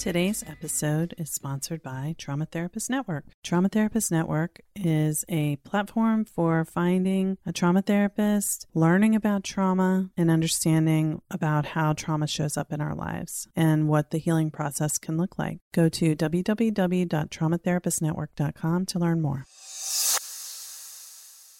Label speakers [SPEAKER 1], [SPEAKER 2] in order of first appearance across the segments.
[SPEAKER 1] Today's episode is sponsored by Trauma Therapist Network. Trauma Therapist Network is a platform for finding a trauma therapist, learning about trauma, and understanding about how trauma shows up in our lives and what the healing process can look like. Go to www.traumatherapistnetwork.com to learn more.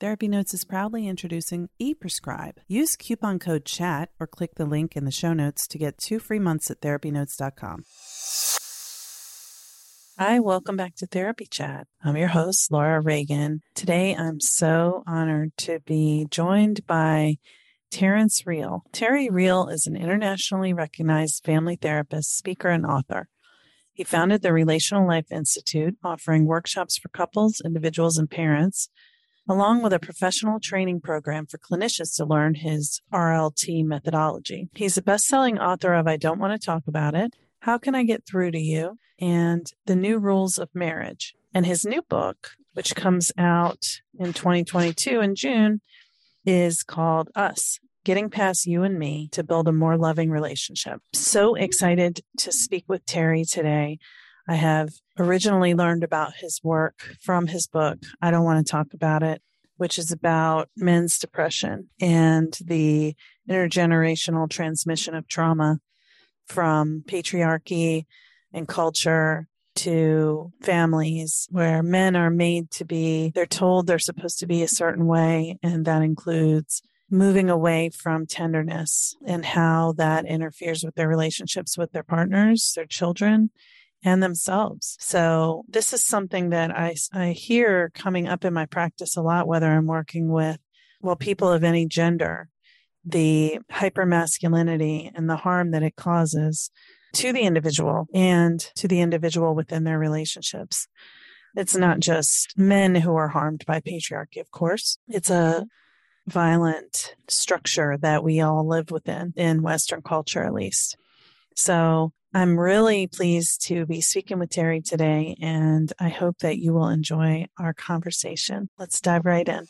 [SPEAKER 1] Therapy Notes is proudly introducing ePrescribe. Use coupon code CHAT or click the link in the show notes to get two free months at therapynotes.com. Hi, welcome back to Therapy Chat. I'm your host, Laura Reagan. Today, I'm so honored to be joined by Terrence Real. Terry Real is an internationally recognized family therapist, speaker, and author. He founded the Relational Life Institute, offering workshops for couples, individuals, and parents along with a professional training program for clinicians to learn his RLT methodology. He's a best selling author of I Don't Want to Talk About It, How Can I Get Through to You, and The New Rules of Marriage. And his new book, which comes out in 2022 in June, is called Us Getting Past You and Me to Build a More Loving Relationship. So excited to speak with Terry today. I have originally learned about his work from his book, I Don't Want to Talk About It, which is about men's depression and the intergenerational transmission of trauma from patriarchy and culture to families where men are made to be, they're told they're supposed to be a certain way, and that includes moving away from tenderness and how that interferes with their relationships with their partners, their children, and themselves. So this is something that I, I hear coming up in my practice a lot, whether I'm working with, well, people of any gender, the hypermasculinity and the harm that it causes to the individual and to the individual within their relationships. It's not just men who are harmed by patriarchy, of course. It's a violent structure that we all live within in Western culture, at least. So I'm really pleased to be speaking with Terry today, and I hope that you will enjoy our conversation. Let's dive right in.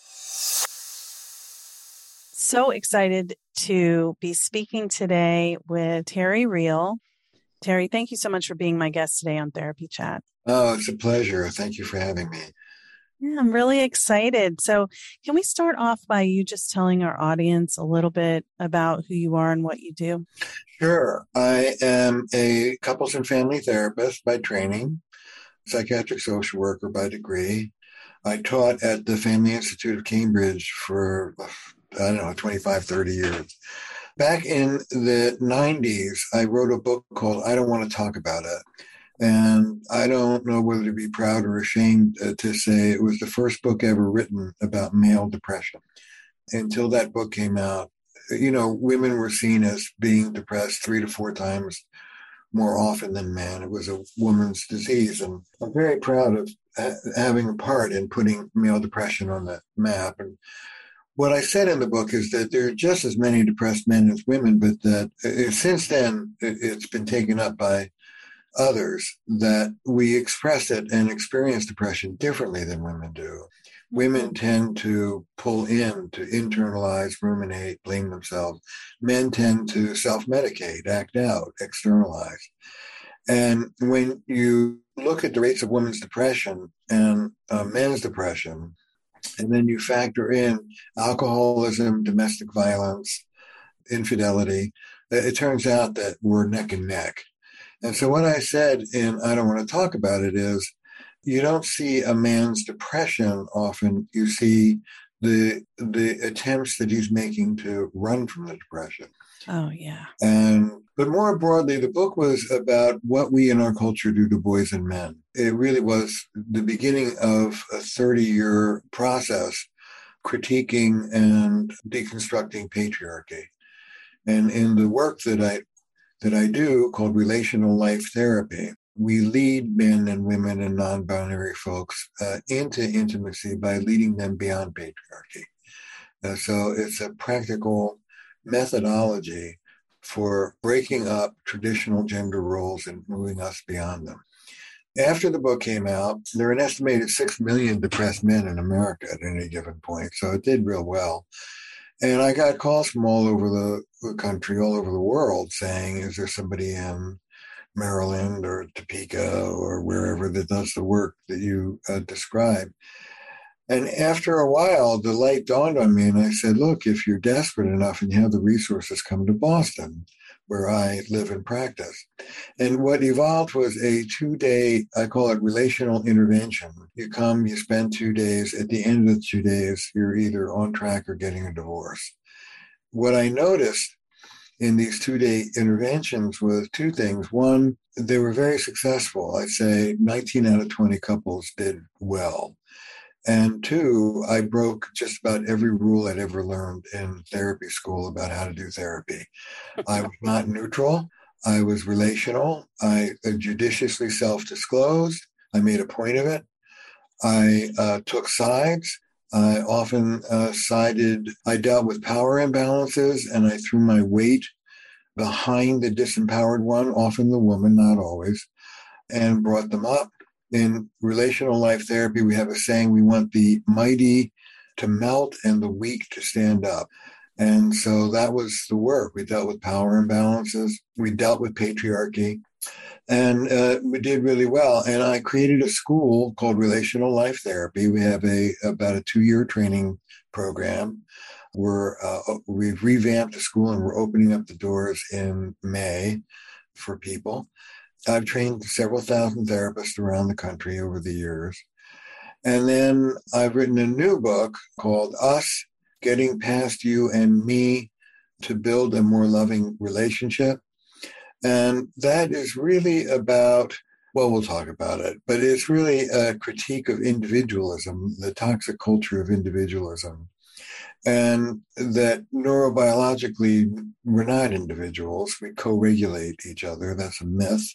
[SPEAKER 1] So excited to be speaking today with Terry Real. Terry, thank you so much for being my guest today on Therapy Chat.
[SPEAKER 2] Oh, it's a pleasure. Thank you for having me.
[SPEAKER 1] Yeah, I'm really excited. So, can we start off by you just telling our audience a little bit about who you are and what you do?
[SPEAKER 2] Sure. I am a couples and family therapist by training, psychiatric social worker by degree. I taught at the Family Institute of Cambridge for, I don't know, 25, 30 years. Back in the 90s, I wrote a book called I Don't Want to Talk About It And I don't know whether to be proud or ashamed uh, to say it was the first book ever written about male depression. Until that book came out, you know, women were seen as being depressed three to four times more often than men. It was a woman's disease. And I'm very proud of having a part in putting male depression on the map. And what I said in the book is that there are just as many depressed men as women, but that uh, since then it's been taken up by others that we express it and experience depression differently than women do. Women mm-hmm. tend to pull in, to internalize, ruminate, blame themselves. Men tend to self medicate, act out, externalize. And when you look at the rates of women's depression and uh, men's depression, and then you factor in alcoholism, domestic violence, infidelity, it turns out that we're neck and neck. And so what I said, and I don't want to talk about it, is you don't see a man's depression often. You see the the attempts that he's making to run from the depression.
[SPEAKER 1] Oh yeah.
[SPEAKER 2] And but more broadly, the book was about what we in our culture do to boys and men. It really was the beginning of a 30 year process critiquing and deconstructing patriarchy. And in the work that I that I do called relational life therapy. We lead men and women and non binary folks uh, into intimacy by leading them beyond patriarchy. Uh, so it's a practical methodology for breaking up traditional gender roles and moving us beyond them. After the book came out, there are an estimated 6 million depressed men in America at any given point. So it did real well. And I got calls from all over the, the country, all over the world saying, is there somebody in Maryland or Topeka or wherever that does the work that you uh, describe? And after a while, the light dawned on me, and I said, Look, if you're desperate enough and you have the resources, come to Boston where I live and practice. And what evolved was a two day, I call it relational intervention. You come, you spend two days. At the end of the two days, you're either on track or getting a divorce. What I noticed in these two day interventions was two things. One, they were very successful. I'd say 19 out of 20 couples did well. And two, I broke just about every rule I'd ever learned in therapy school about how to do therapy. I was not neutral. I was relational. I judiciously self disclosed. I made a point of it. I uh, took sides. I often uh, sided, I dealt with power imbalances and I threw my weight behind the disempowered one, often the woman, not always, and brought them up in relational life therapy, we have a saying we want the mighty to melt and the weak to stand up. And so that was the work. We dealt with power imbalances, we dealt with patriarchy, and uh, we did really well. And I created a school called Relational Life Therapy. We have a about a two year training program. We're uh, we've revamped the school and we're opening up the doors in May for people. I've trained several thousand therapists around the country over the years. And then I've written a new book called Us Getting Past You and Me to Build a More Loving Relationship. And that is really about, well, we'll talk about it, but it's really a critique of individualism, the toxic culture of individualism and that neurobiologically we're not individuals we co-regulate each other that's a myth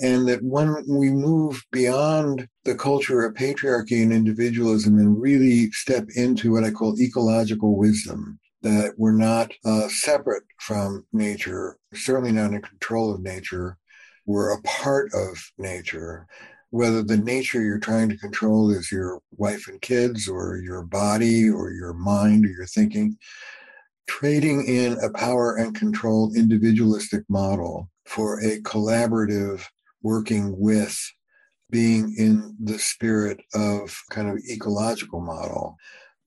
[SPEAKER 2] and that when we move beyond the culture of patriarchy and individualism and really step into what i call ecological wisdom that we're not uh, separate from nature certainly not in control of nature. We're a part of nature. Whether the nature you're trying to control is your wife and kids or your body or your mind or your thinking, trading in a power and control individualistic model for a collaborative working with being in the spirit of kind of ecological model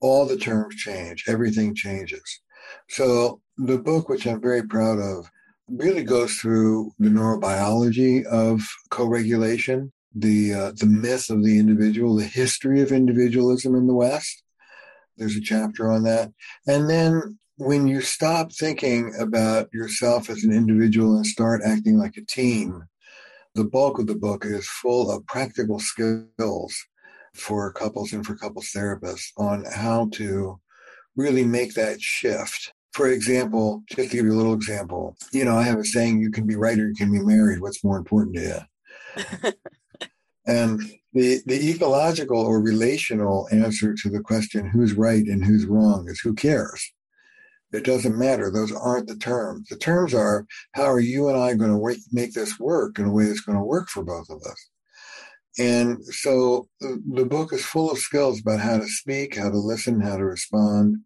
[SPEAKER 2] all the terms change everything changes so the book which i'm very proud of really goes through the neurobiology of co-regulation the uh, the myth of the individual, the history of individualism in the West. There's a chapter on that, and then when you stop thinking about yourself as an individual and start acting like a team, the bulk of the book is full of practical skills for couples and for couples therapists on how to really make that shift. For example, just to give you a little example, you know, I have a saying, you can be right or you can be married. What's more important to you? and the, the ecological or relational answer to the question, who's right and who's wrong, is who cares? It doesn't matter. Those aren't the terms. The terms are how are you and I going to make this work in a way that's going to work for both of us? And so the book is full of skills about how to speak, how to listen, how to respond,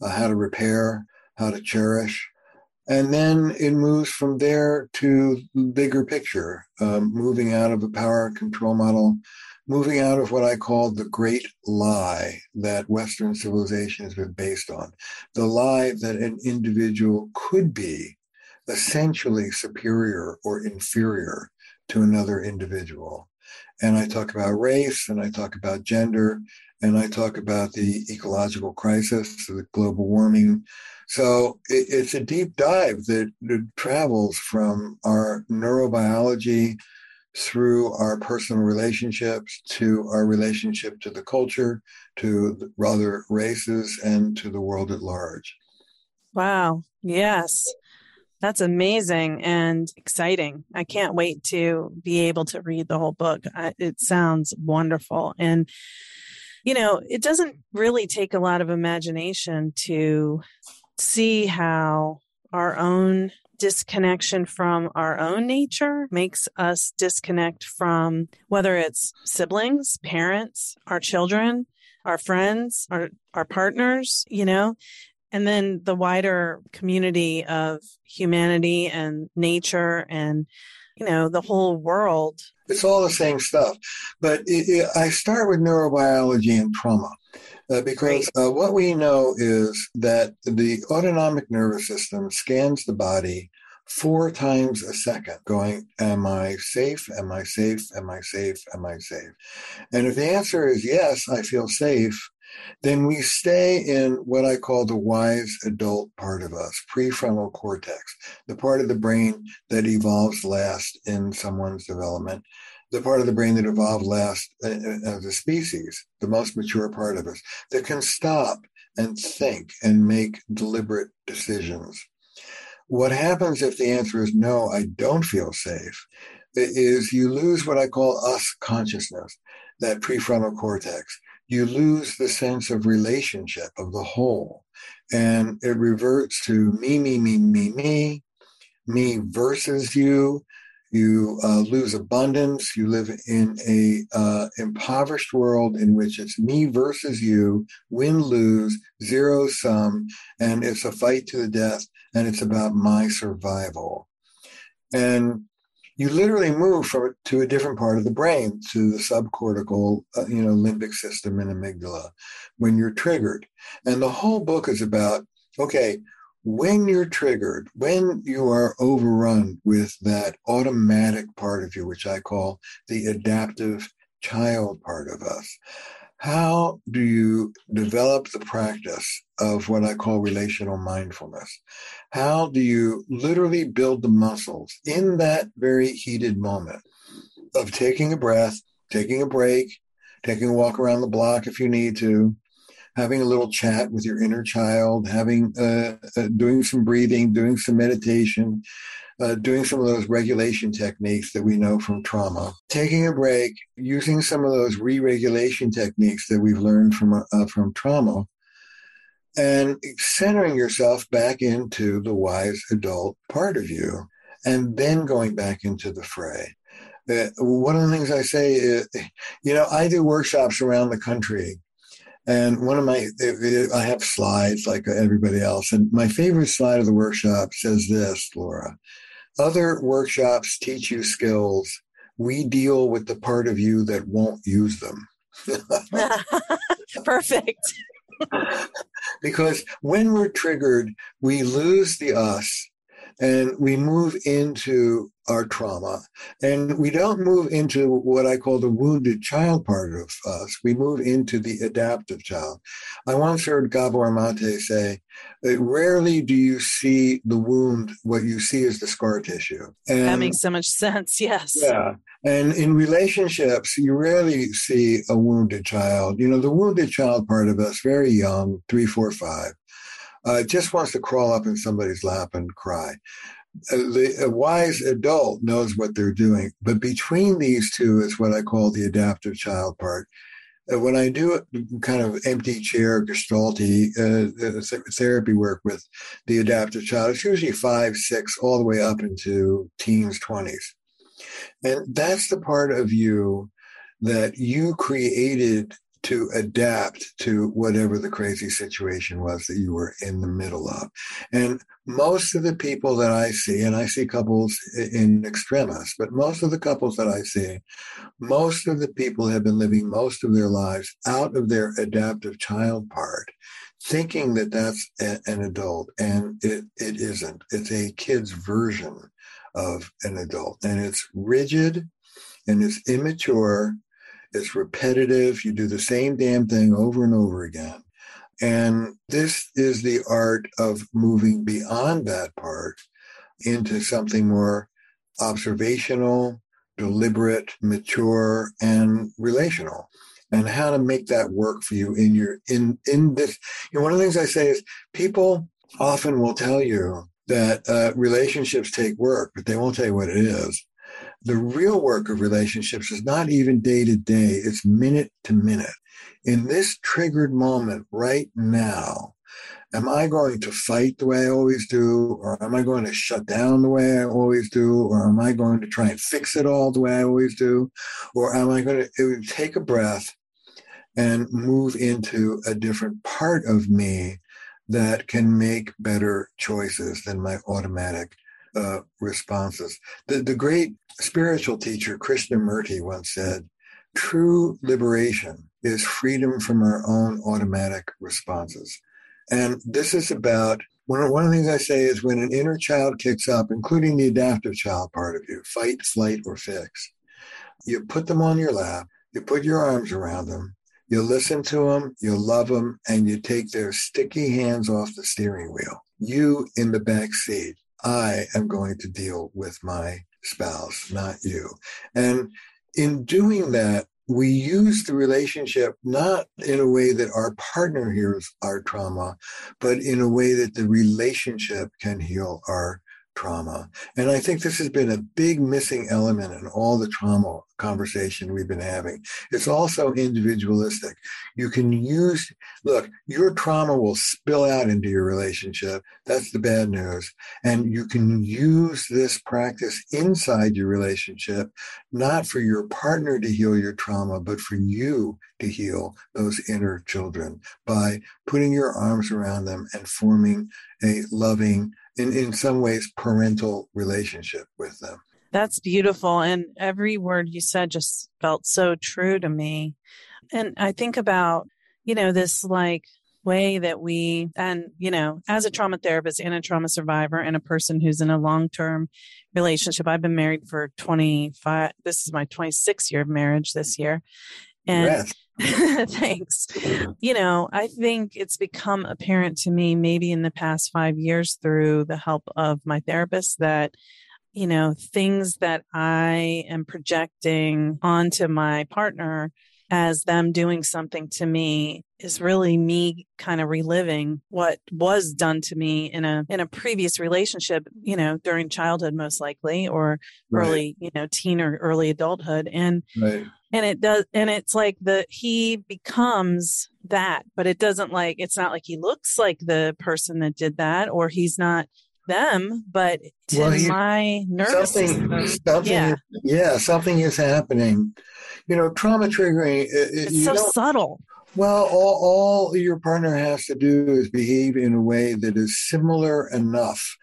[SPEAKER 2] uh, how to repair, how to cherish. And then it moves from there to the bigger picture, um, moving out of a power control model, moving out of what I call the great lie that Western civilization has been based on. The lie that an individual could be essentially superior or inferior to another individual and I talk about race, and I talk about gender, and I talk about the ecological crisis, the global warming. So it, it's a deep dive that, that travels from our neurobiology through our personal relationships to our relationship to the culture, to other races, and to the world at large.
[SPEAKER 1] Wow. Yes. That's amazing and exciting. I can't wait to be able to read the whole book. It sounds wonderful. And, you know, it doesn't really take a lot of imagination to see how our own disconnection from our own nature makes us disconnect from whether it's siblings, parents, our children, our friends, our, our partners, you know, and then the wider community of humanity and nature and you know the whole world
[SPEAKER 2] it's all the same stuff but it, it, i start with neurobiology and trauma uh, because uh, what we know is that the autonomic nervous system scans the body four times a second, going, Am I safe? Am I safe? Am I safe? Am I safe? And if the answer is yes, I feel safe, then we stay in what I call the wise adult part of us, prefrontal cortex, the part of the brain that evolves last in someone's development, the part of the brain that evolved last uh, uh, as a species, the most mature part of us, that can stop and think and make deliberate decisions. What happens if the answer is no, I don't feel safe, is you lose what I call us consciousness, that prefrontal cortex you lose the sense of relationship of the whole. And it reverts to me, me, me, me, me, me versus you. You uh, lose abundance. You live in a uh, impoverished world in which it's me versus you, win lose, zero sum, and it's a fight to the death, and it's about my survival. And you literally move from to a different part of the brain, to the subcortical, uh, you know, limbic system and amygdala, when you're triggered. And the whole book is about okay, when you're triggered, when you are overrun with that automatic part of you, which I call the adaptive child part of us, how do you develop the practice of what I call relational mindfulness? How do you literally build the muscles in that very heated moment of taking a breath, taking a break, taking a walk around the block if you need to, having a little chat with your inner child, having uh, uh, doing some breathing, doing some meditation, uh, doing some of those regulation techniques that we know from trauma, taking a break, using some of those re-regulation techniques that we've learned from uh, from trauma, and centering yourself back into the wise adult part of you, and then going back into the fray. Uh, one of the things I say is, you know, I do workshops around the country and one of my, I have slides like everybody else. And my favorite slide of the workshop says this, Laura other workshops teach you skills. We deal with the part of you that won't use them.
[SPEAKER 1] Perfect.
[SPEAKER 2] because when we're triggered, we lose the us and we move into our trauma. And we don't move into what I call the wounded child part of us. We move into the adaptive child. I once heard Gabor Mate say, uh, rarely do you see the wound, what you see is the scar tissue.
[SPEAKER 1] And that makes so much sense. Yes.
[SPEAKER 2] Yeah. And in relationships, you rarely see a wounded child. You know, the wounded child part of us, very young, three, four, five, uh, just wants to crawl up in somebody's lap and cry. Uh, the a wise adult knows what they're doing, but between these two is what I call the adaptive child part. Uh, when I do kind of empty chair gestalty uh, uh therapy work with the adaptive child, it's usually five, six, all the way up into teens, 20s. And that's the part of you that you created to adapt to whatever the crazy situation was that you were in the middle of. And most of the people that I see, and I see couples in extremis, but most of the couples that I see, most of the people have been living most of their lives out of their adaptive child part, thinking that that's a, an adult, and it, it isn't. It's a kid's version of an adult, and it's rigid and it's immature it's repetitive. You do the same damn thing over and over again. And this is the art of moving beyond that part into something more observational, deliberate, mature, and relational. And how to make that work for you in your in in this. You know, one of the things I say is people often will tell you that uh, relationships take work, but they won't tell you what it is. The real work of relationships is not even day to day, it's minute to minute. In this triggered moment right now, am I going to fight the way I always do? Or am I going to shut down the way I always do? Or am I going to try and fix it all the way I always do? Or am I going to take a breath and move into a different part of me that can make better choices than my automatic uh, responses. The, the great spiritual teacher Krishnamurti once said, true liberation is freedom from our own automatic responses. And this is about one, one of the things I say is when an inner child kicks up, including the adaptive child part of you, fight, flight, or fix, you put them on your lap, you put your arms around them, you listen to them, you love them, and you take their sticky hands off the steering wheel. You in the back seat. I am going to deal with my spouse, not you. And in doing that, we use the relationship not in a way that our partner hears our trauma, but in a way that the relationship can heal our trauma. And I think this has been a big missing element in all the trauma conversation we've been having. It's also individualistic. You can use, look, your trauma will spill out into your relationship. That's the bad news. And you can use this practice inside your relationship, not for your partner to heal your trauma, but for you to heal those inner children by putting your arms around them and forming a loving, in, in some ways parental relationship with them.
[SPEAKER 1] That's beautiful. And every word you said just felt so true to me. And I think about, you know, this like way that we, and, you know, as a trauma therapist and a trauma survivor and a person who's in a long term relationship, I've been married for 25, this is my 26th year of marriage this year. And thanks. You know, I think it's become apparent to me, maybe in the past five years, through the help of my therapist, that, you know, things that I am projecting onto my partner as them doing something to me is really me kind of reliving what was done to me in a in a previous relationship you know during childhood most likely or right. early you know teen or early adulthood and right and it does and it's like the he becomes that but it doesn't like it's not like he looks like the person that did that or he's not them but to well, he, my nervous
[SPEAKER 2] something, system, something yeah. yeah something is happening you know trauma triggering
[SPEAKER 1] it, it's so subtle
[SPEAKER 2] well all, all your partner has to do is behave in a way that is similar enough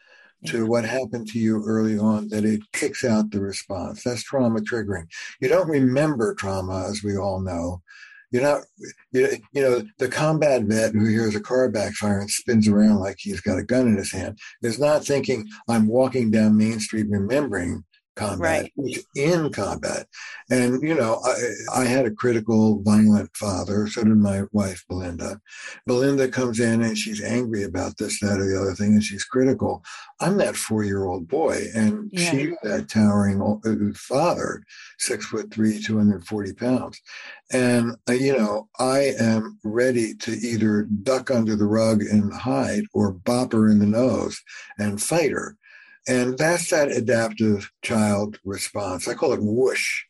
[SPEAKER 2] to what happened to you early on that it kicks out the response. That's trauma triggering. You don't remember trauma, as we all know. You're not, you, you know, the combat vet who hears a car backfire and spins around like he's got a gun in his hand is not thinking, I'm walking down Main Street remembering combat, right. in combat. And, you know, I, I had a critical, violent father. So did my wife, Belinda. Belinda comes in and she's angry about this, that, or the other thing, and she's critical. I'm that four year old boy, and yeah. she's that towering uh, father, six foot three, 240 pounds. And, uh, you know, I am ready to either duck under the rug and hide or bop her in the nose and fight her. And that's that adaptive child response. I call it whoosh,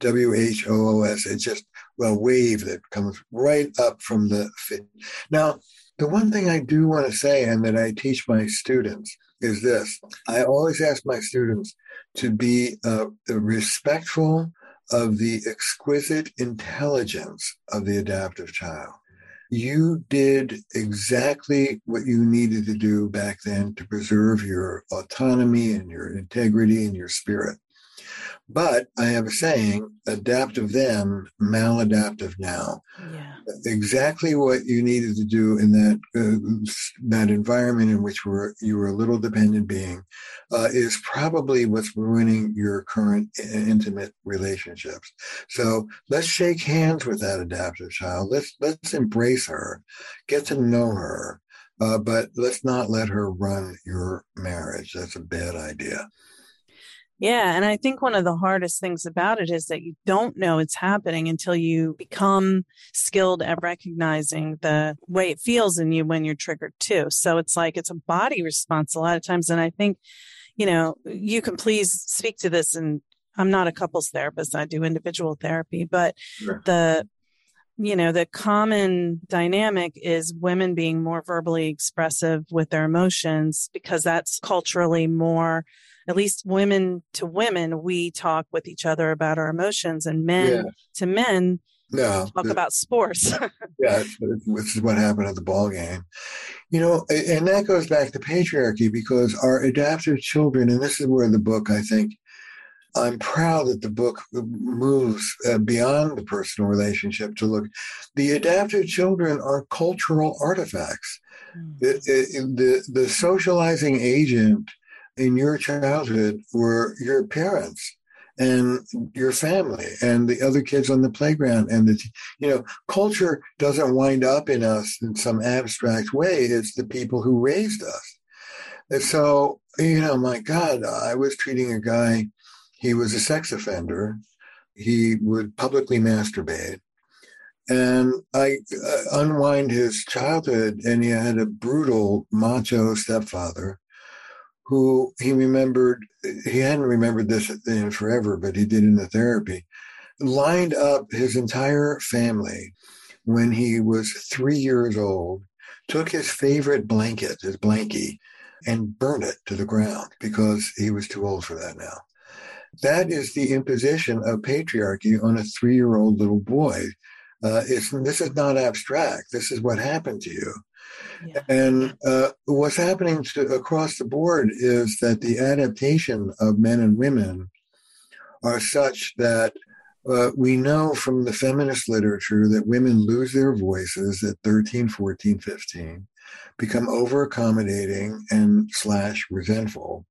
[SPEAKER 2] W H O O S. It's just a wave that comes right up from the fit. Now, the one thing I do want to say and that I teach my students is this I always ask my students to be uh, respectful of the exquisite intelligence of the adaptive child you did exactly what you needed to do back then to preserve your autonomy and your integrity and your spirit. But I have a saying, adaptive then, maladaptive now. Yeah. Exactly what you needed to do in that uh, that environment in which were, you were a little dependent being uh, is probably what's ruining your current intimate relationships. So let's shake hands with that adaptive child. Let's let's embrace her, get to know her, uh, but let's not let her run your marriage. That's a bad idea.
[SPEAKER 1] Yeah. And I think one of the hardest things about it is that you don't know it's happening until you become skilled at recognizing the way it feels in you when you're triggered too. So it's like it's a body response a lot of times. And I think, you know, you can please speak to this. And I'm not a couples therapist, I do individual therapy, but sure. the you know, the common dynamic is women being more verbally expressive with their emotions because that's culturally more at least women to women, we talk with each other about our emotions, and men yeah. to men yeah, talk about sports.
[SPEAKER 2] yeah, which is what happened at the ball game. You know, and that goes back to patriarchy because our adaptive children, and this is where the book, I think, I'm proud that the book moves uh, beyond the personal relationship to look. The adaptive children are cultural artifacts. Mm. The, the, the socializing agent in your childhood were your parents and your family and the other kids on the playground and the you know culture doesn't wind up in us in some abstract way it's the people who raised us and so you know my god i was treating a guy he was a sex offender he would publicly masturbate and i unwind his childhood and he had a brutal macho stepfather who he remembered, he hadn't remembered this in forever, but he did in the therapy, lined up his entire family when he was three years old, took his favorite blanket, his blankie, and burned it to the ground because he was too old for that now. That is the imposition of patriarchy on a three year old little boy. Uh, it's, this is not abstract. This is what happened to you. And uh, what's happening to, across the board is that the adaptation of men and women are such that uh, we know from the feminist literature that women lose their voices at 13, 14, 15, become over accommodating and slash resentful.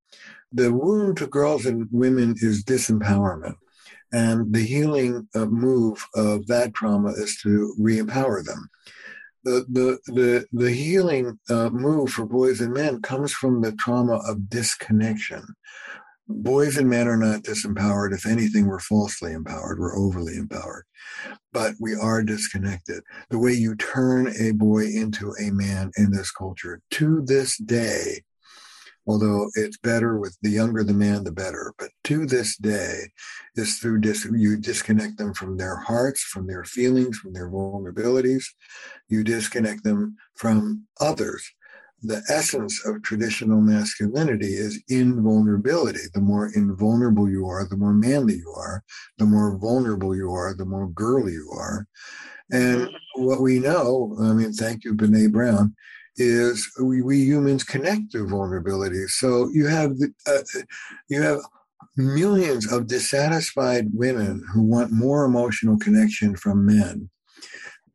[SPEAKER 2] The wound to girls and women is disempowerment. And the healing uh, move of that trauma is to re empower them the the the, the healing uh, move for boys and men comes from the trauma of disconnection. Boys and men are not disempowered. If anything, we're falsely empowered. We're overly empowered, but we are disconnected. The way you turn a boy into a man in this culture to this day although it's better with the younger the man, the better. But to this day, is through dis- you disconnect them from their hearts, from their feelings, from their vulnerabilities. You disconnect them from others. The essence of traditional masculinity is invulnerability. The more invulnerable you are, the more manly you are. The more vulnerable you are, the more girly you are. And mm-hmm. what we know, I mean, thank you, Brene Brown, is we, we humans connect through vulnerability. So you have uh, you have millions of dissatisfied women who want more emotional connection from men.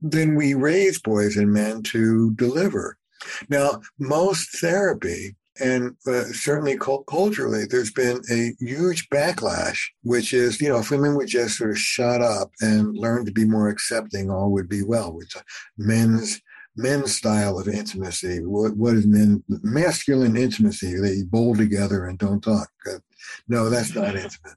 [SPEAKER 2] then we raise boys and men to deliver. Now, most therapy and uh, certainly culturally, there's been a huge backlash, which is, you know, if women would just sort of shut up and learn to be more accepting, all would be well. Which men's men's style of intimacy. What what is men masculine intimacy? They bowl together and don't talk. Uh, no, that's not intimate.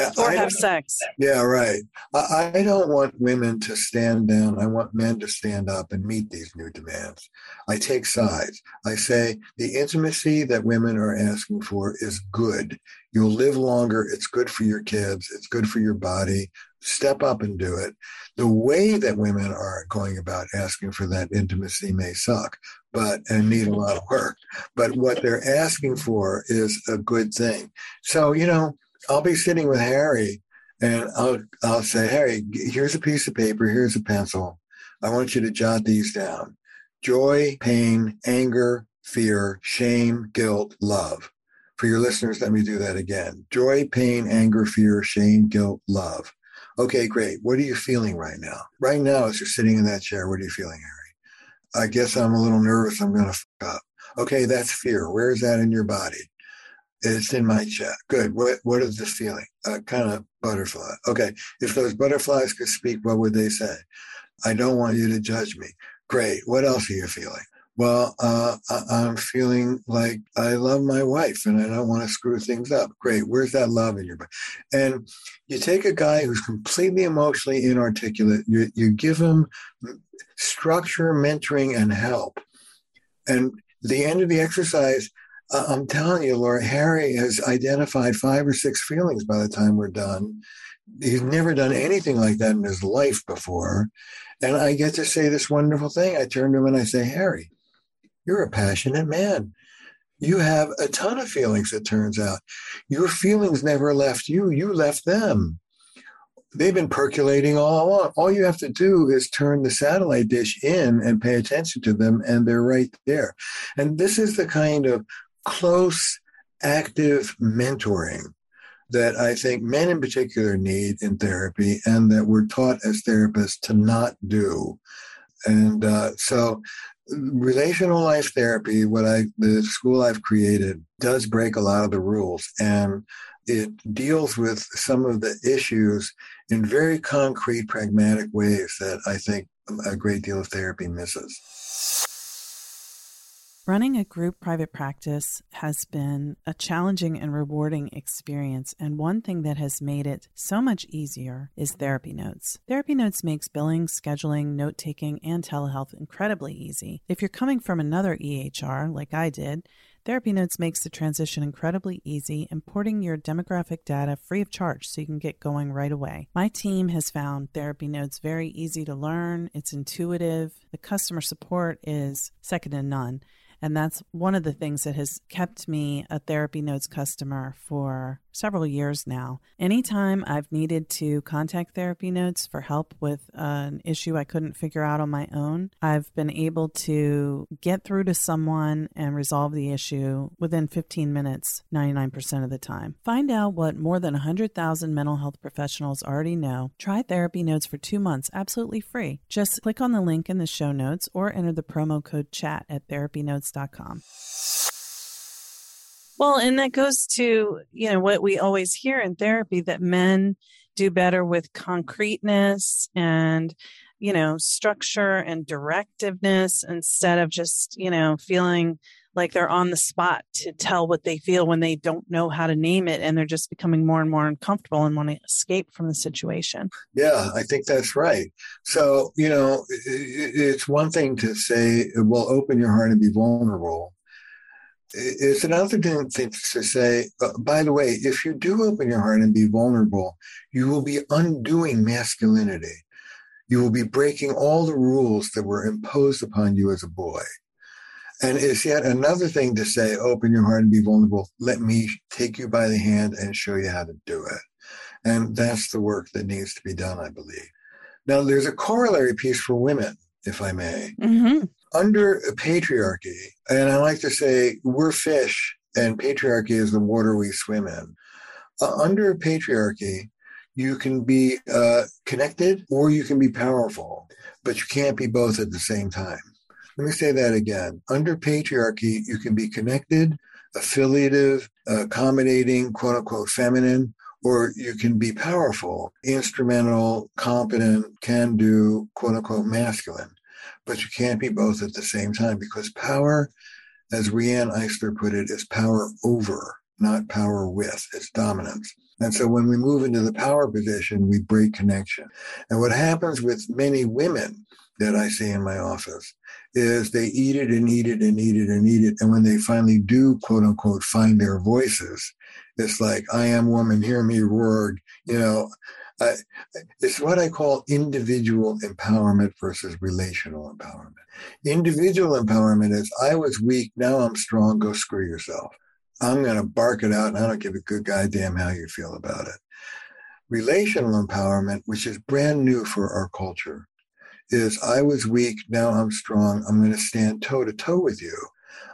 [SPEAKER 1] Uh, or have sex.
[SPEAKER 2] Yeah, right. I, I, don't want women to stand down. I want men to stand up and meet these new demands. I take sides. I say the intimacy that women are asking for is good. You'll live longer. It's good for your kids. It's good for your body. Step up and do it. The way that women are going about asking for that intimacy may suck, but and need a lot of work. But what they're asking for is a good thing. So, you know, I'll be sitting with Harry and I'll I'll say, Harry, here's a piece of paper, here's a pencil. I want you to jot these down. Joy, pain, anger, fear, shame, guilt, love. For your listeners, let me do that again. Joy, pain, anger, fear, shame, guilt, love. Okay, great. What are you feeling right now? Right now, as you're sitting in that chair, what are you feeling, Harry? I guess I'm a little nervous. I'm going to fuck up. Okay, that's fear. Where is that in your body? It's in my chest. Good. What what is this feeling? Uh, kind of butterfly. Okay. If those butterflies could speak, what would they say? I don't want you to judge me. Great. What else are you feeling? well, uh, I'm feeling like I love my wife and I don't want to screw things up. Great. Where's that love in your body? And you take a guy who's completely emotionally inarticulate, you, you give him structure, mentoring, and help. And the end of the exercise, uh, I'm telling you, Laura, Harry has identified five or six feelings by the time we're done. He's never done anything like that in his life before. And I get to say this wonderful thing. I turn to him and I say, Harry, you're a passionate man. You have a ton of feelings, it turns out. Your feelings never left you, you left them. They've been percolating all along. All you have to do is turn the satellite dish in and pay attention to them, and they're right there. And this is the kind of close, active mentoring that I think men in particular need in therapy and that we're taught as therapists to not do. And uh, so relational life therapy, what I the school I've created does break a lot of the rules and it deals with some of the issues in very concrete, pragmatic ways that I think a great deal of therapy misses.
[SPEAKER 1] Running a group private practice has been a challenging and rewarding experience, and one thing that has made it so much easier is Therapy Notes. Therapy Notes makes billing, scheduling, note taking, and telehealth incredibly easy. If you're coming from another EHR, like I did, Therapy Notes makes the transition incredibly easy, importing your demographic data free of charge so you can get going right away. My team has found Therapy Notes very easy to learn, it's intuitive, the customer support is second to none. And that's one of the things that has kept me a Therapy Notes customer for several years now. Anytime I've needed to contact Therapy Notes for help with an issue I couldn't figure out on my own, I've been able to get through to someone and resolve the issue within 15 minutes 99% of the time. Find out what more than 100,000 mental health professionals already know. Try Therapy Notes for two months absolutely free. Just click on the link in the show notes or enter the promo code CHAT at therapynotes.com. Well, and that goes to, you know, what we always hear in therapy that men do better with concreteness and, you know, structure and directiveness instead of just, you know, feeling like they're on the spot to tell what they feel when they don't know how to name it and they're just becoming more and more uncomfortable and want to escape from the situation.
[SPEAKER 2] Yeah, I think that's right. So, you know, it's one thing to say, well, open your heart and be vulnerable it's another thing to say, uh, by the way, if you do open your heart and be vulnerable, you will be undoing masculinity. You will be breaking all the rules that were imposed upon you as a boy. And it's yet another thing to say, open your heart and be vulnerable. Let me take you by the hand and show you how to do it. And that's the work that needs to be done, I believe. Now, there's a corollary piece for women, if I may. Mm-hmm under patriarchy, and I like to say we're fish and patriarchy is the water we swim in. Uh, under patriarchy, You can be uh, connected or you can be powerful, but you can't be both at the same time. Let me say that again. Under patriarchy, you can be connected, affiliative, accommodating, quote unquote, feminine, or you can be powerful, instrumental, competent, can do, quote unquote, masculine. But you can't be both at the same time because power, as Riane Eisler put it, is power over, not power with. It's dominance. And so when we move into the power position, we break connection. And what happens with many women that I see in my office is they eat it and eat it and eat it and eat it. And when they finally do, quote unquote, find their voices, it's like, I am woman, hear me roar. You know, It's what I call individual empowerment versus relational empowerment. Individual empowerment is I was weak, now I'm strong, go screw yourself. I'm going to bark it out and I don't give a good goddamn how you feel about it. Relational empowerment, which is brand new for our culture, is I was weak, now I'm strong. I'm going to stand toe to toe with you.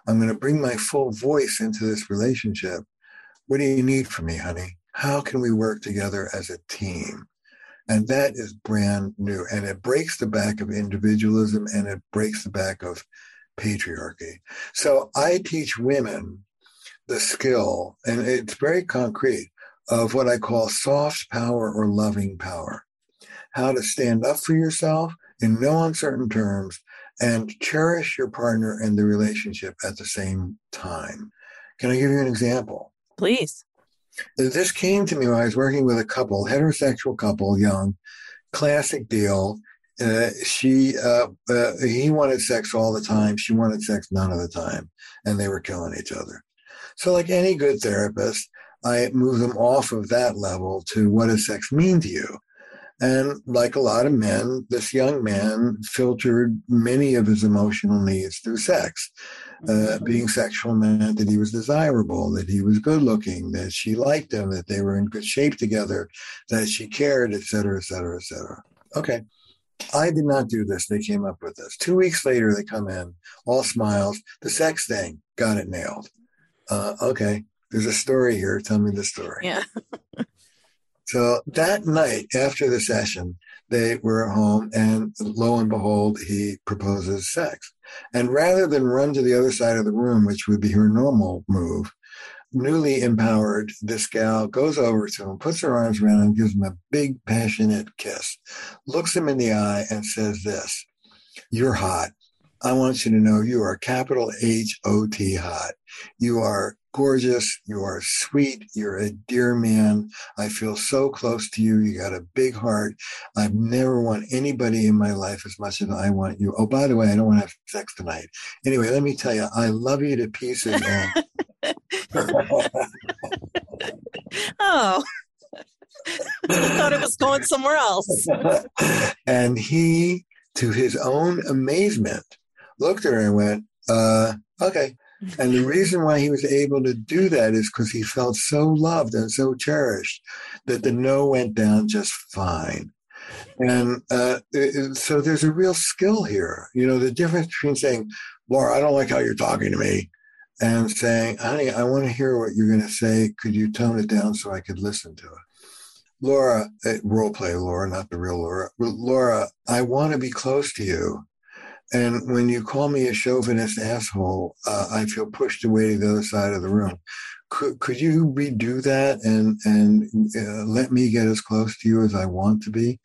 [SPEAKER 2] I'm going to bring my full voice into this relationship. What do you need from me, honey? How can we work together as a team? And that is brand new. And it breaks the back of individualism and it breaks the back of patriarchy. So I teach women the skill, and it's very concrete, of what I call soft power or loving power. How to stand up for yourself in no uncertain terms and cherish your partner and the relationship at the same time. Can I give you an example?
[SPEAKER 1] Please.
[SPEAKER 2] This came to me when I was working with a couple, heterosexual couple, young, classic deal. Uh, she, uh, uh, he wanted sex all the time. She wanted sex none of the time, and they were killing each other. So, like any good therapist, I move them off of that level to what does sex mean to you? And like a lot of men, this young man filtered many of his emotional needs through sex. Uh, mm-hmm. being sexual meant that he was desirable, that he was good looking, that she liked him, that they were in good shape together, that she cared, et cetera, et cetera, et cetera. Okay. I did not do this. They came up with this. Two weeks later, they come in, all smiles. The sex thing, got it nailed. Uh, okay, there's a story here. Tell me the story.
[SPEAKER 1] Yeah.
[SPEAKER 2] So that night after the session, they were at home, and lo and behold, he proposes sex. And rather than run to the other side of the room, which would be her normal move, newly empowered, this gal goes over to him, puts her arms around him, gives him a big, passionate kiss, looks him in the eye, and says, This, you're hot. I want you to know you are capital H O T hot. You are gorgeous. You are sweet. You're a dear man. I feel so close to you. You got a big heart. I've never want anybody in my life as much as I want you. Oh, by the way, I don't want to have sex tonight. Anyway, let me tell you, I love you to pieces. And-
[SPEAKER 1] oh. I thought it was going somewhere else.
[SPEAKER 2] and he, to his own amazement, looked at her and went, uh, okay, and the reason why he was able to do that is because he felt so loved and so cherished that the no went down just fine. And uh, so there's a real skill here. You know, the difference between saying, Laura, I don't like how you're talking to me, and saying, honey, I want to hear what you're going to say. Could you tone it down so I could listen to it? Laura, uh, role play Laura, not the real Laura. Laura, I want to be close to you. And when you call me a chauvinist asshole, uh, I feel pushed away to the other side of the room. Could, could you redo that and and uh, let me get as close to you as I want to be?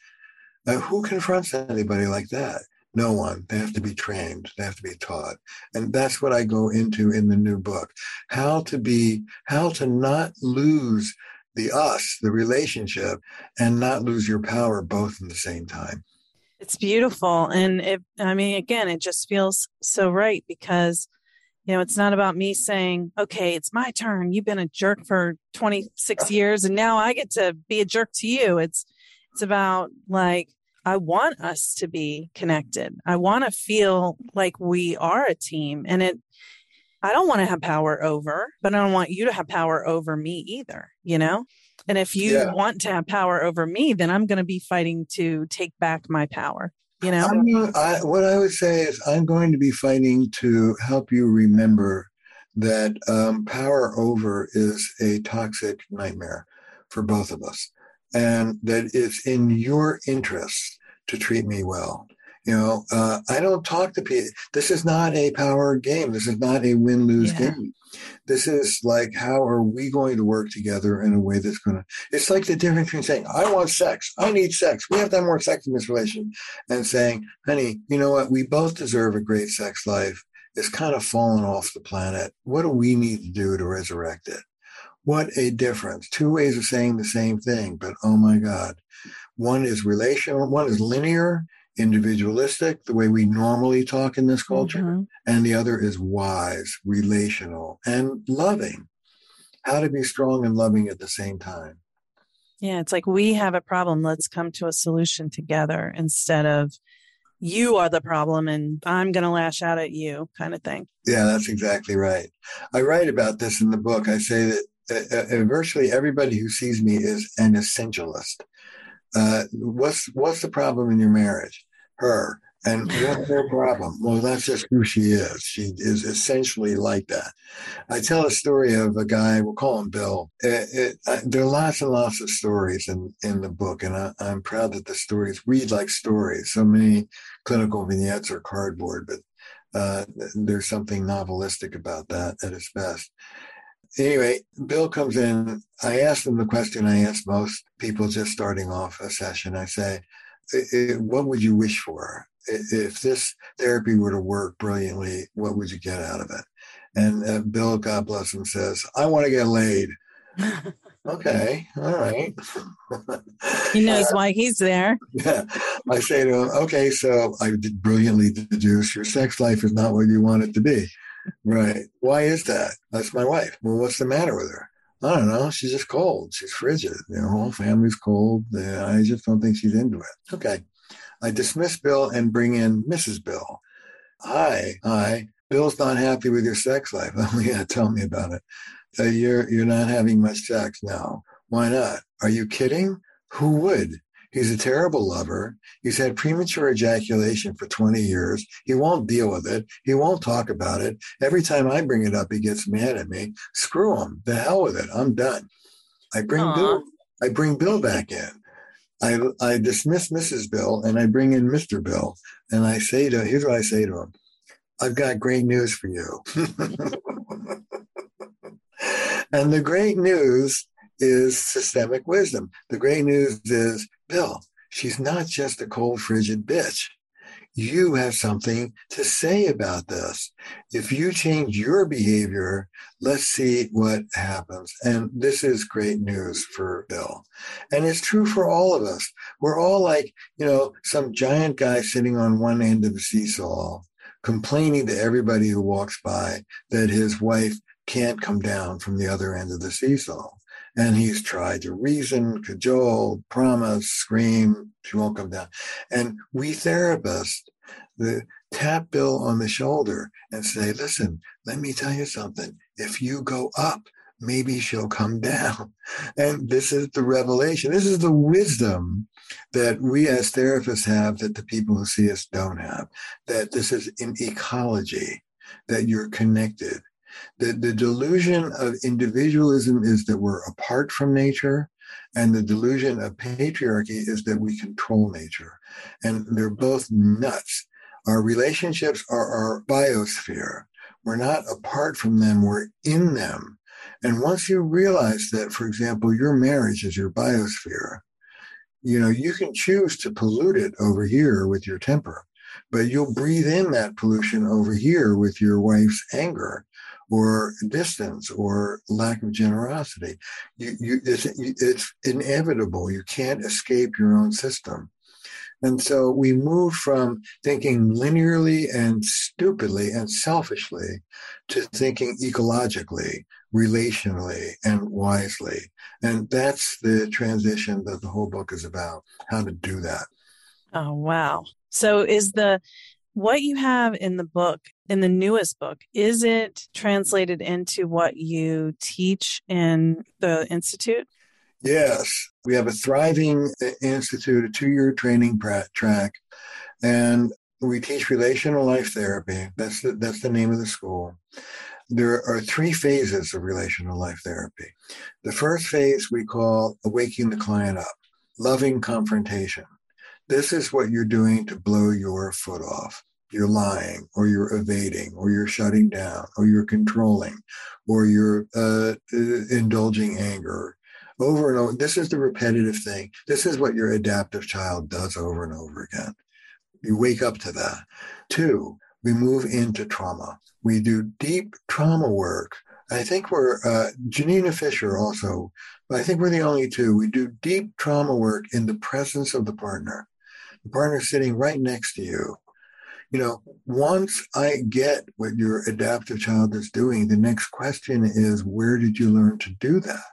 [SPEAKER 2] Uh, who confronts anybody like that? No one. They have to be trained. They have to be taught, and that's what I go into in the new book: how to be, how to not lose the us, the relationship, and not lose your power both in the same time.
[SPEAKER 1] It's beautiful. And it, I mean, again, it just feels so right because, you know, it's not about me saying, okay, it's my turn. You've been a jerk for 26 years and now I get to be a jerk to you. It's, it's about like, I want us to be connected. I want to feel like we are a team. And it, I don't want to have power over, but I don't want you to have power over me either, you know? And if you yeah. want to have power over me, then I'm going to be fighting to take back my power. You know,
[SPEAKER 2] I, what I would say is I'm going to be fighting to help you remember that um, power over is a toxic nightmare for both of us. and that it's in your interest to treat me well. You know, uh, I don't talk to people. This is not a power game. This is not a win lose yeah. game. This is like, how are we going to work together in a way that's going to, it's like the difference between saying, I want sex. I need sex. We have to have more sex in this relation and saying, honey, you know what? We both deserve a great sex life. It's kind of fallen off the planet. What do we need to do to resurrect it? What a difference. Two ways of saying the same thing, but oh my God. One is relational, one is linear, individualistic, the way we normally talk in this culture, mm-hmm. and the other is wise, relational, and loving. How to be strong and loving at the same time.
[SPEAKER 1] Yeah, it's like we have a problem. Let's come to a solution together instead of you are the problem and I'm going to lash out at you kind of thing.
[SPEAKER 2] Yeah, that's exactly right. I write about this in the book. I say that uh, uh virtually everybody who sees me is an essentialist. Uh, what's what's the problem in your marriage? Her. And what's her problem? Well, that's just who she is. She is essentially like that. I tell a story of a guy, we'll call him Bill. It, it, I, there are lots and lots of stories in, in the book, and I, I'm proud that the stories read like stories. So many clinical vignettes are cardboard, but uh, there's something novelistic about that at its best anyway, Bill comes in. I ask him the question I ask most people just starting off a session. I say, what would you wish for? If this therapy were to work brilliantly, what would you get out of it? And uh, Bill, God bless him, says, I want to get laid. okay, all right.
[SPEAKER 1] he knows why he's there.
[SPEAKER 2] Yeah. I say to him, okay, so I did brilliantly deduce your sex life is not what you want it to be. Right. Why is that? That's my wife. Well, what's the matter with her? I don't know. She's just cold. She's frigid. The whole family's cold. I just don't think she's into it. Okay. I dismiss Bill and bring in Mrs. Bill. Hi, hi. Bill's not happy with your sex life. Oh yeah, tell me about it. Uh, you're you're not having much sex now. Why not? Are you kidding? Who would? He's a terrible lover. He's had premature ejaculation for 20 years. He won't deal with it. He won't talk about it. Every time I bring it up, he gets mad at me. Screw him. The hell with it. I'm done. I bring Aww. Bill. I bring Bill back in. I, I dismiss Mrs. Bill and I bring in Mr. Bill. And I say to here's what I say to him. I've got great news for you. and the great news is systemic wisdom. The great news is, Bill, she's not just a cold, frigid bitch. You have something to say about this. If you change your behavior, let's see what happens. And this is great news for Bill. And it's true for all of us. We're all like, you know, some giant guy sitting on one end of the seesaw, complaining to everybody who walks by that his wife can't come down from the other end of the seesaw. And he's tried to reason, cajole, promise, scream, she won't come down. And we therapists, the tap Bill on the shoulder and say, listen, let me tell you something. If you go up, maybe she'll come down. And this is the revelation. This is the wisdom that we as therapists have that the people who see us don't have. That this is an ecology, that you're connected, the, the delusion of individualism is that we're apart from nature, and the delusion of patriarchy is that we control nature. And they're both nuts. Our relationships are our biosphere. We're not apart from them, we're in them. And once you realize that, for example, your marriage is your biosphere, you know, you can choose to pollute it over here with your temper, but you'll breathe in that pollution over here with your wife's anger or distance or lack of generosity. You, you, it's, it's inevitable. You can't escape your own system. And so we move from thinking linearly and stupidly and selfishly to thinking ecologically, relationally, and wisely. And that's the transition that the whole book is about how to do that.
[SPEAKER 1] Oh, wow. So is the what you have in the book, in the newest book, is it translated into what you teach in the Institute?
[SPEAKER 2] Yes. We have a thriving eh, institute, a two year training track, and we teach relational life therapy. That's the, that's the name of the school. there are three phases of relational life therapy. The first phase we call waking the client up, loving confrontation. This is what you're doing to blow your foot off. You're lying, or you're evading, or you're shutting down, or you're controlling, or you're uh, indulging anger. Over and over. This is the repetitive thing. This is what your adaptive child does over and over again. You wake up to that. Two, we move into trauma. We do deep trauma work. I think we're, uh, Janina Fisher also, but I think we're the only two. We do deep trauma work in the presence of the partner. The partner sitting right next to you. You know, once I get what your adaptive child is doing, the next question is, where did you learn to do that?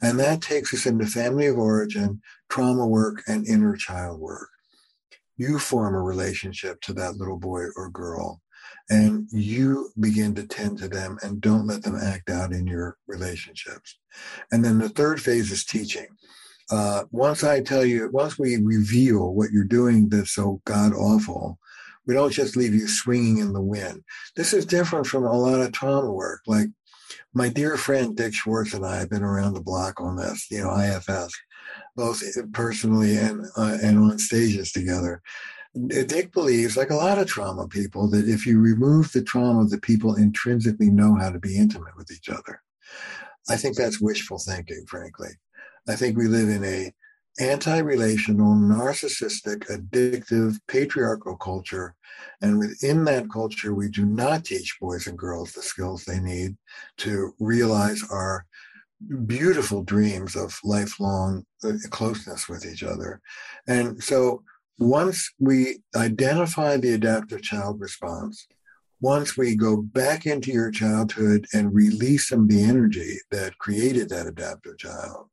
[SPEAKER 2] And that takes us into family of origin, trauma work, and inner child work you form a relationship to that little boy or girl and you begin to tend to them and don't let them act out in your relationships. And then the third phase is teaching. Uh, once I tell you, once we reveal what you're doing that's so god awful, we don't just leave you swinging in the wind. This is different from a lot of trauma work. Like my dear friend Dick Schwartz and I have been around the block on this, you know, IFS both personally and uh, and on stages together. Dick believes, like a lot of trauma people, that if you remove the trauma, the people intrinsically know how to be intimate with each other. I think that's wishful thinking, frankly. I think we live in a anti-relational, narcissistic, addictive, patriarchal culture. And within that culture, we do not teach boys and girls the skills they need to realize our beautiful dreams of lifelong uh, closeness with each other. And so once we identify the adaptive child response, once we go back into your childhood and release some of the energy that created that adaptive child,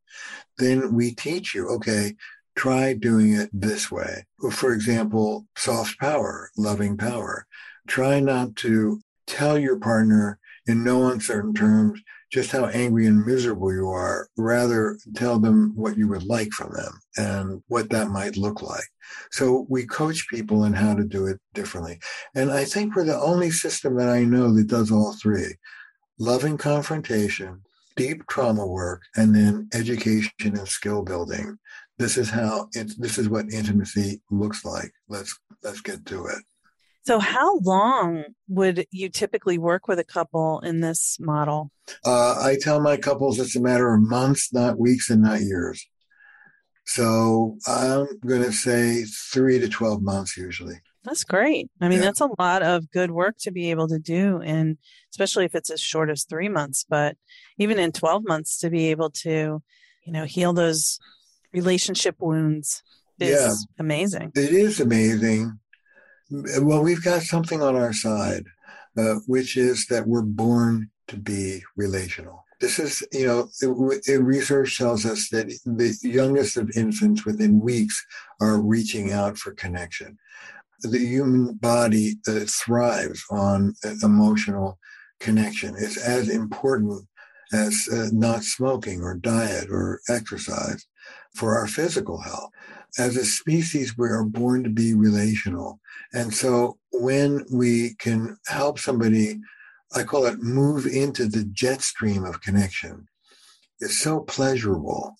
[SPEAKER 2] then we teach you, okay, try doing it this way. For example, soft power, loving power. Try not to tell your partner in no uncertain terms just how angry and miserable you are. Rather, tell them what you would like from them and what that might look like. So we coach people in how to do it differently. And I think we're the only system that I know that does all three loving confrontation, deep trauma work, and then education and skill building. This is how it, this is what intimacy looks like. Let's let's get to it.
[SPEAKER 1] So, how long would you typically work with a couple in this model?
[SPEAKER 2] Uh, I tell my couples it's a matter of months, not weeks, and not years. So, I'm going to say three to 12 months usually.
[SPEAKER 1] That's great. I mean, yeah. that's a lot of good work to be able to do, and especially if it's as short as three months, but even in 12 months to be able to, you know, heal those relationship wounds is yeah, amazing.
[SPEAKER 2] It is amazing. Well, we've got something on our side, uh, which is that we're born to be relational. This is, you know, it, it, research tells us that the youngest of infants within weeks are reaching out for connection. The human body uh, thrives on uh, emotional connection. It's as important as uh, not smoking or diet or exercise for our physical health as a species, we are born to be relational. And so when we can help somebody, I call it move into the jet stream of connection, it's so pleasurable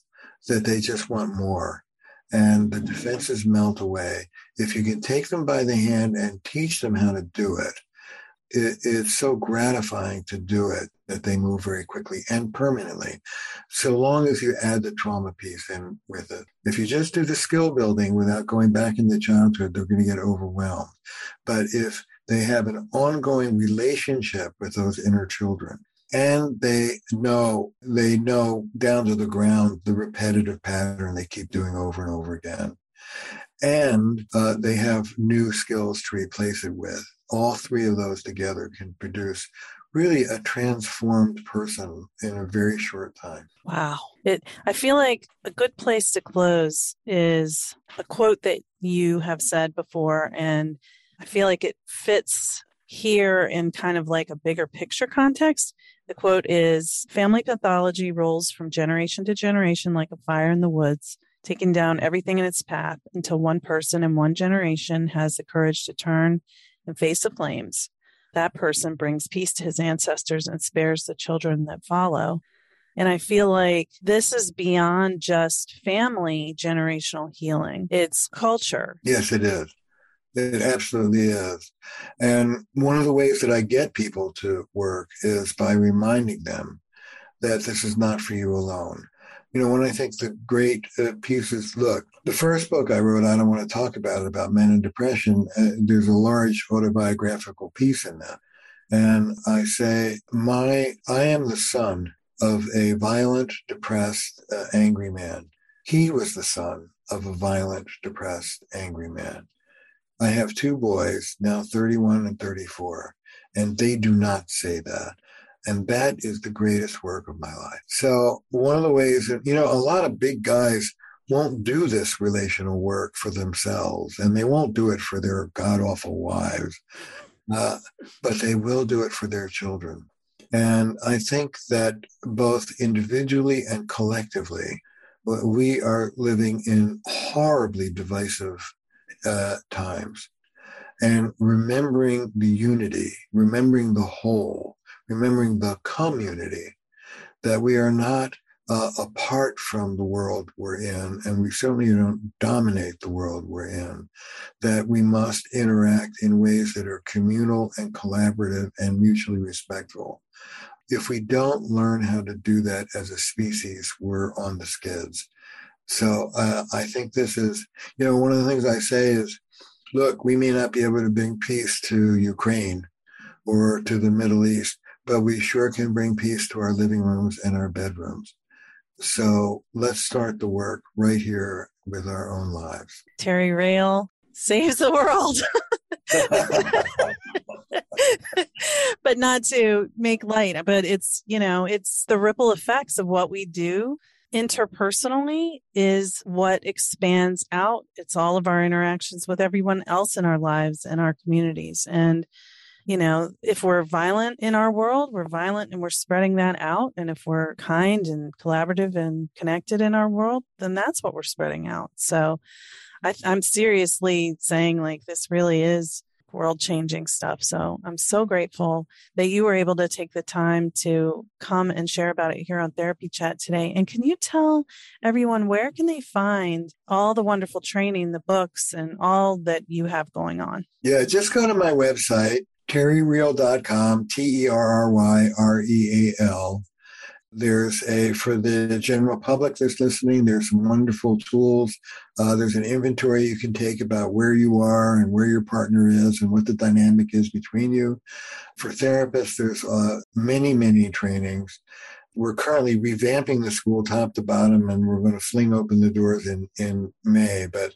[SPEAKER 2] that they just want more. And the defenses melt away. If you can take them by the hand and teach them how to do it, it, it's so gratifying to do it that they move very quickly and permanently, so long as you add the trauma piece in with it. If you just do the skill building without going back into childhood, they're going to get overwhelmed. But if they have an ongoing relationship with those inner children, and they know they know down to the ground the repetitive pattern they keep doing over and over again and uh, they have new skills to replace it with all three of those together can produce really a transformed person in a very short time.
[SPEAKER 1] Wow. It I feel like a good place to close is a quote that you have said before and I feel like it fits here in kind of like a bigger picture context. The quote is family pathology rolls from generation to generation like a fire in the woods, taking down everything in its path until one person in one generation has the courage to turn and face the flames. that person brings peace to his ancestors and spares the children that follow. And I feel like this is beyond just family generational healing, it's culture.
[SPEAKER 2] Yes, it is. It absolutely is. And one of the ways that I get people to work is by reminding them that this is not for you alone. You know, when I think the great uh, pieces, look, the first book I wrote, I don't want to talk about it, about men and depression, uh, there's a large autobiographical piece in that. And I say, my, I am the son of a violent, depressed, uh, angry man. He was the son of a violent, depressed, angry man. I have two boys, now 31 and 34, and they do not say that. And that is the greatest work of my life. So, one of the ways that, you know, a lot of big guys won't do this relational work for themselves and they won't do it for their god awful wives, uh, but they will do it for their children. And I think that both individually and collectively, we are living in horribly divisive uh, times. And remembering the unity, remembering the whole, remembering the community, that we are not uh, apart from the world we're in, and we certainly don't dominate the world we're in, that we must interact in ways that are communal and collaborative and mutually respectful. If we don't learn how to do that as a species, we're on the skids. So uh, I think this is, you know, one of the things I say is, look, we may not be able to bring peace to Ukraine or to the Middle East, but we sure can bring peace to our living rooms and our bedrooms. So let's start the work right here with our own lives.
[SPEAKER 1] Terry Real saves the world. but not to make light, but it's, you know, it's the ripple effects of what we do interpersonally is what expands out. It's all of our interactions with everyone else in our lives and our communities. And you know, if we're violent in our world, we're violent and we're spreading that out. And if we're kind and collaborative and connected in our world, then that's what we're spreading out. So I, am seriously saying, like, this really is world changing stuff. So I'm so grateful that you were able to take the time to come and share about it here on Therapy Chat today. And can you tell everyone where can they find all the wonderful training, the books, and all that you have going on?
[SPEAKER 2] Yeah, just go to my website, terryreal.com, T E R R Y R E A L. There's a, for the general public that's listening, there's some wonderful tools. Uh, there's an inventory you can take about where you are and where your partner is and what the dynamic is between you. For therapists, there's uh, many, many trainings. We're currently revamping the school top to bottom and we're going to fling open the doors in, in May. But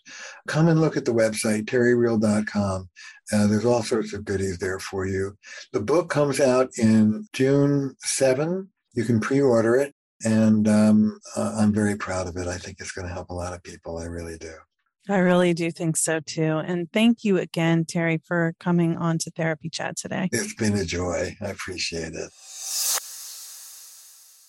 [SPEAKER 2] come and look at the website, terryreal.com. Uh, there's all sorts of goodies there for you. The book comes out in June 7. You can pre order it. And um, uh, I'm very proud of it. I think it's going to help a lot of people. I really do.
[SPEAKER 1] I really do think so too. And thank you again, Terry, for coming on to Therapy Chat today.
[SPEAKER 2] It's been a joy. I appreciate it.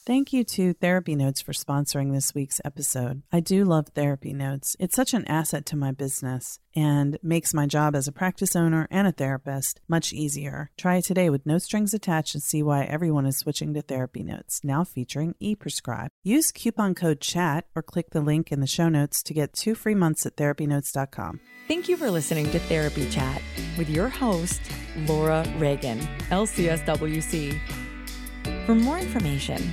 [SPEAKER 1] Thank you to Therapy Notes for sponsoring this week's episode. I do love Therapy Notes. It's such an asset to my business and makes my job as a practice owner and a therapist much easier. Try it today with no strings attached and see why everyone is switching to Therapy Notes, now featuring ePrescribe. Use coupon code CHAT or click the link in the show notes to get two free months at therapynotes.com.
[SPEAKER 3] Thank you for listening to Therapy Chat with your host, Laura Reagan, LCSWC. For more information,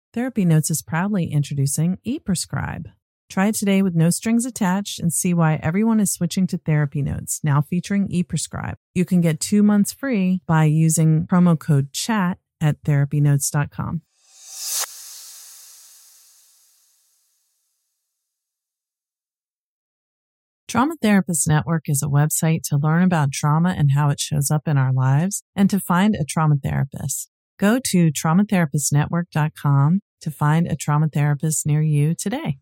[SPEAKER 1] Therapy Notes is proudly introducing ePrescribe. Try it today with no strings attached and see why everyone is switching to Therapy Notes, now featuring ePrescribe. You can get two months free by using promo code CHAT at therapynotes.com. Trauma Therapist Network is a website to learn about trauma and how it shows up in our lives and to find a trauma therapist. Go to traumatherapistnetwork.com to find a trauma therapist near you today.